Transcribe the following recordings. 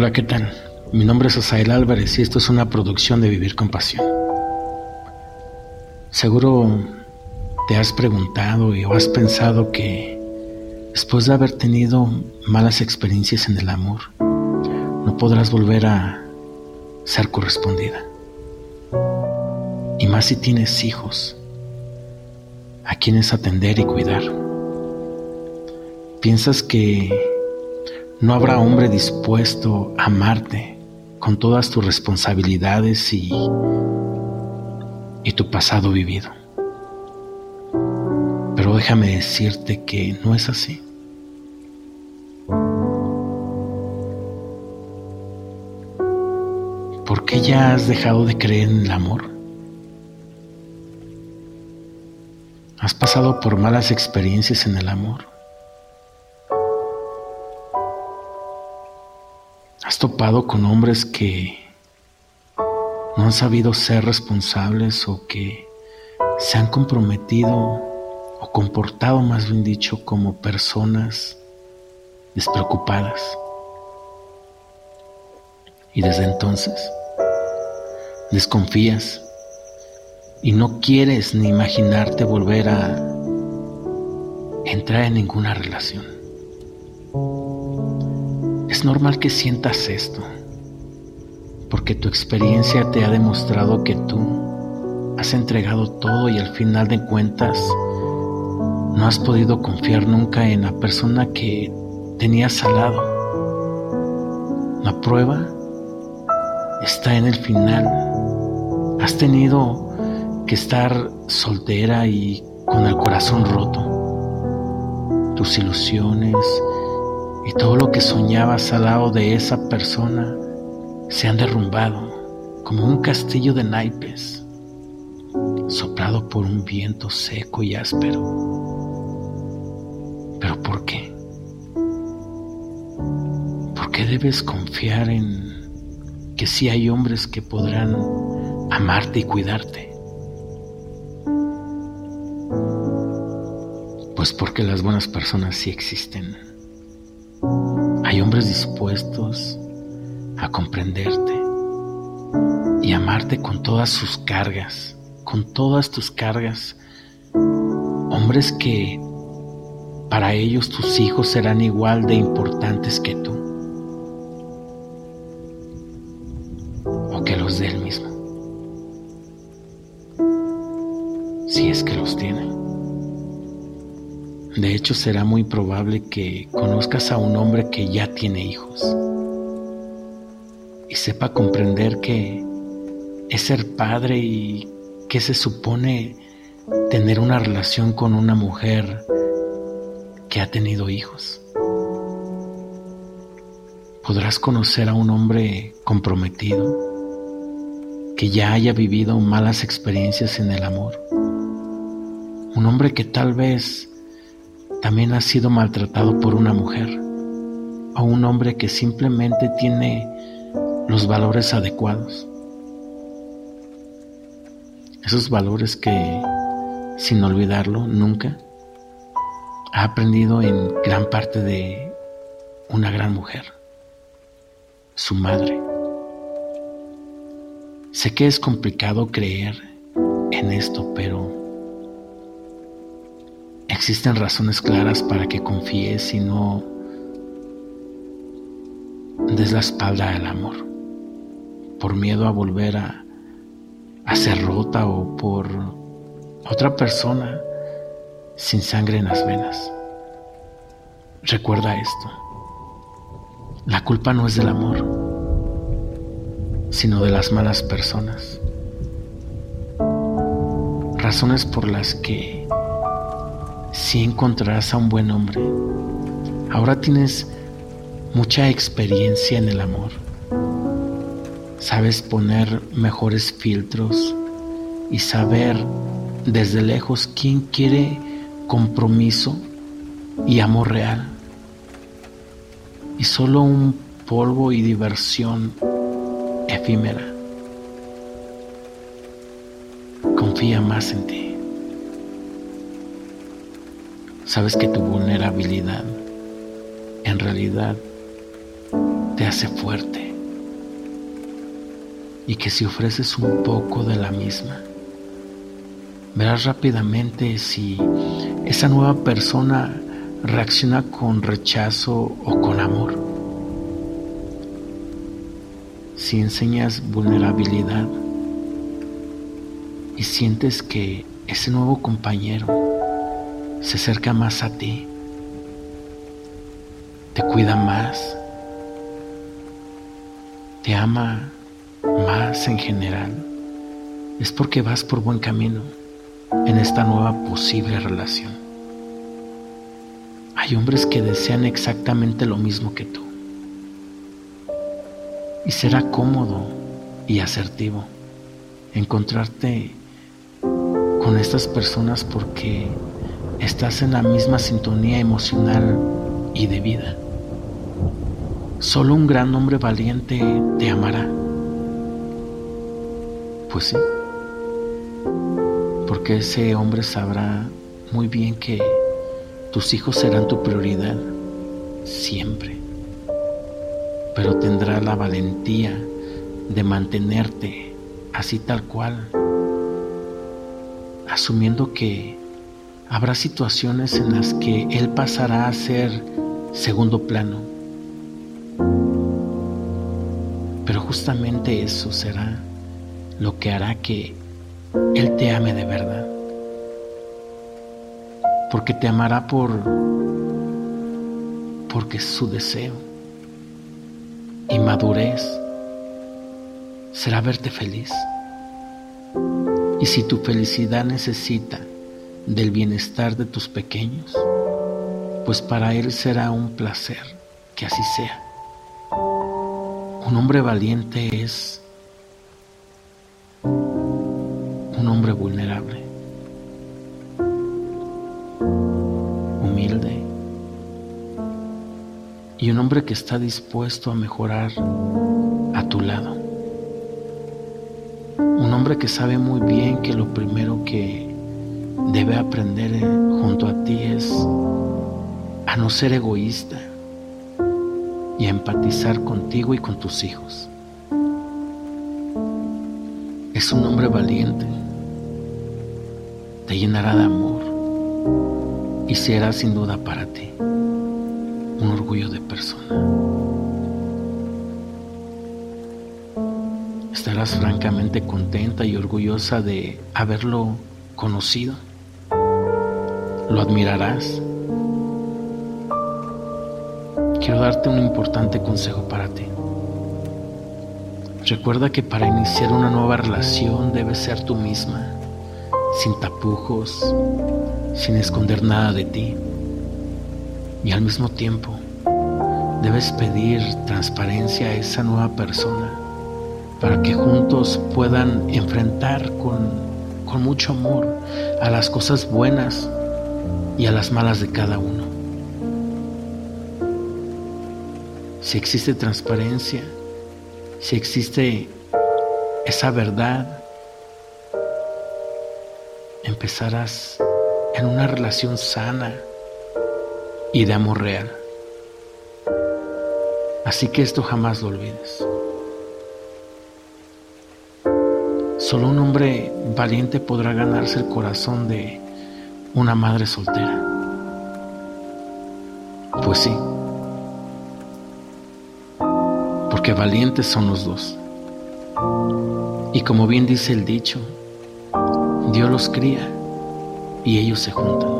Hola, ¿qué tal? Mi nombre es Asael Álvarez y esto es una producción de Vivir con Pasión. Seguro te has preguntado y o has pensado que después de haber tenido malas experiencias en el amor, no podrás volver a ser correspondida. Y más si tienes hijos a quienes atender y cuidar. Piensas que no habrá hombre dispuesto a amarte con todas tus responsabilidades y, y tu pasado vivido. Pero déjame decirte que no es así. ¿Por qué ya has dejado de creer en el amor? ¿Has pasado por malas experiencias en el amor? ¿Has topado con hombres que no han sabido ser responsables o que se han comprometido o comportado, más bien dicho, como personas despreocupadas? Y desde entonces desconfías y no quieres ni imaginarte volver a entrar en ninguna relación. Es normal que sientas esto, porque tu experiencia te ha demostrado que tú has entregado todo y al final de cuentas no has podido confiar nunca en la persona que tenías al lado. La prueba está en el final. Has tenido que estar soltera y con el corazón roto. Tus ilusiones y todo lo que soñabas al lado de esa persona se han derrumbado como un castillo de naipes, soplado por un viento seco y áspero. ¿Pero por qué? ¿Por qué debes confiar en que sí hay hombres que podrán amarte y cuidarte? Pues porque las buenas personas sí existen. Hay hombres dispuestos a comprenderte y amarte con todas sus cargas, con todas tus cargas. Hombres que para ellos tus hijos serán igual de importantes que tú. O que los de él mismo. Si es que los tiene. De hecho, será muy probable que conozcas a un hombre que ya tiene hijos y sepa comprender que es ser padre y que se supone tener una relación con una mujer que ha tenido hijos. Podrás conocer a un hombre comprometido que ya haya vivido malas experiencias en el amor. Un hombre que tal vez también ha sido maltratado por una mujer o un hombre que simplemente tiene los valores adecuados. Esos valores que, sin olvidarlo nunca, ha aprendido en gran parte de una gran mujer, su madre. Sé que es complicado creer en esto, pero Existen razones claras para que confíes y no des la espalda al amor, por miedo a volver a, a ser rota o por otra persona sin sangre en las venas. Recuerda esto, la culpa no es del amor, sino de las malas personas. Razones por las que si encontrarás a un buen hombre. Ahora tienes mucha experiencia en el amor. Sabes poner mejores filtros y saber desde lejos quién quiere compromiso y amor real. Y solo un polvo y diversión efímera. Confía más en ti. Sabes que tu vulnerabilidad en realidad te hace fuerte y que si ofreces un poco de la misma, verás rápidamente si esa nueva persona reacciona con rechazo o con amor. Si enseñas vulnerabilidad y sientes que ese nuevo compañero se acerca más a ti, te cuida más, te ama más en general, es porque vas por buen camino en esta nueva posible relación. Hay hombres que desean exactamente lo mismo que tú. Y será cómodo y asertivo encontrarte con estas personas porque estás en la misma sintonía emocional y de vida. Solo un gran hombre valiente te amará. Pues sí, porque ese hombre sabrá muy bien que tus hijos serán tu prioridad siempre, pero tendrá la valentía de mantenerte así tal cual, asumiendo que habrá situaciones en las que él pasará a ser segundo plano. Pero justamente eso será lo que hará que Él te ame de verdad. Porque te amará por porque su deseo y madurez será verte feliz. Y si tu felicidad necesita del bienestar de tus pequeños, pues para Él será un placer que así sea. Un hombre valiente es un hombre vulnerable, humilde y un hombre que está dispuesto a mejorar a tu lado. Un hombre que sabe muy bien que lo primero que debe aprender eh, junto a ti es a no ser egoísta y a empatizar contigo y con tus hijos. Es un hombre valiente te llenará de amor y será sin duda para ti un orgullo de persona. Estarás francamente contenta y orgullosa de haberlo conocido. Lo admirarás. Quiero darte un importante consejo para ti. Recuerda que para iniciar una nueva relación debes ser tú misma sin tapujos, sin esconder nada de ti. Y al mismo tiempo, debes pedir transparencia a esa nueva persona para que juntos puedan enfrentar con, con mucho amor a las cosas buenas y a las malas de cada uno. Si existe transparencia, si existe esa verdad, empezarás en una relación sana y de amor real. Así que esto jamás lo olvides. Solo un hombre valiente podrá ganarse el corazón de una madre soltera. Pues sí, porque valientes son los dos. Y como bien dice el dicho, Dios los cría y ellos se juntan.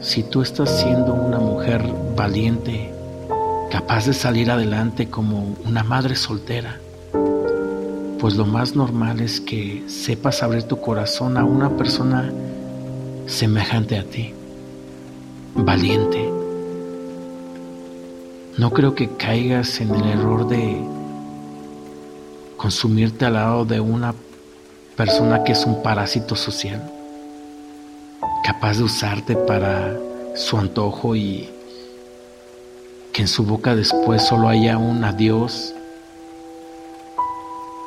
Si tú estás siendo una mujer valiente, capaz de salir adelante como una madre soltera, pues lo más normal es que sepas abrir tu corazón a una persona semejante a ti, valiente. No creo que caigas en el error de consumirte al lado de una persona que es un parásito social, capaz de usarte para su antojo y que en su boca después solo haya un adiós,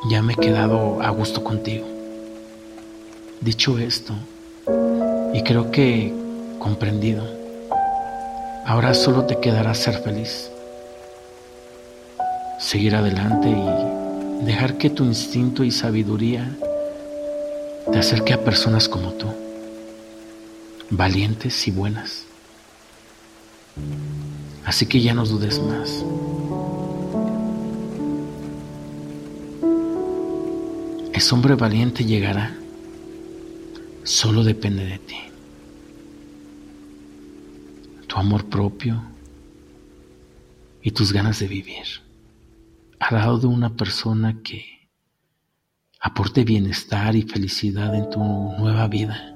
ya me he quedado a gusto contigo. Dicho esto, y creo que comprendido, ahora solo te quedará ser feliz. seguir adelante y dejar que tu instinto y sabiduría te acerque a personas como tú, valientes y buenas. Así que ya no dudes más. Ese hombre valiente llegará. Solo depende de ti. Tu amor propio y tus ganas de vivir. Al lado de una persona que aporte bienestar y felicidad en tu nueva vida.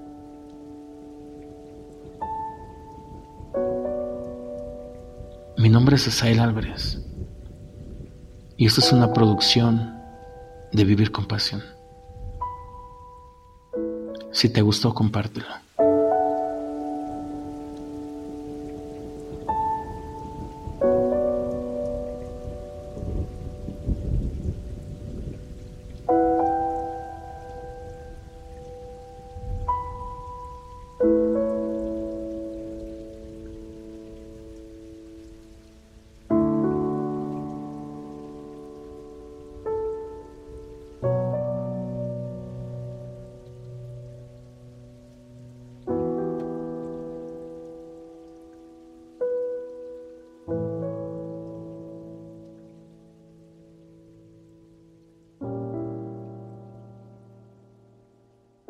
Mi nombre es Asael Álvarez y esto es una producción de Vivir con Pasión. Si te gustó, compártelo.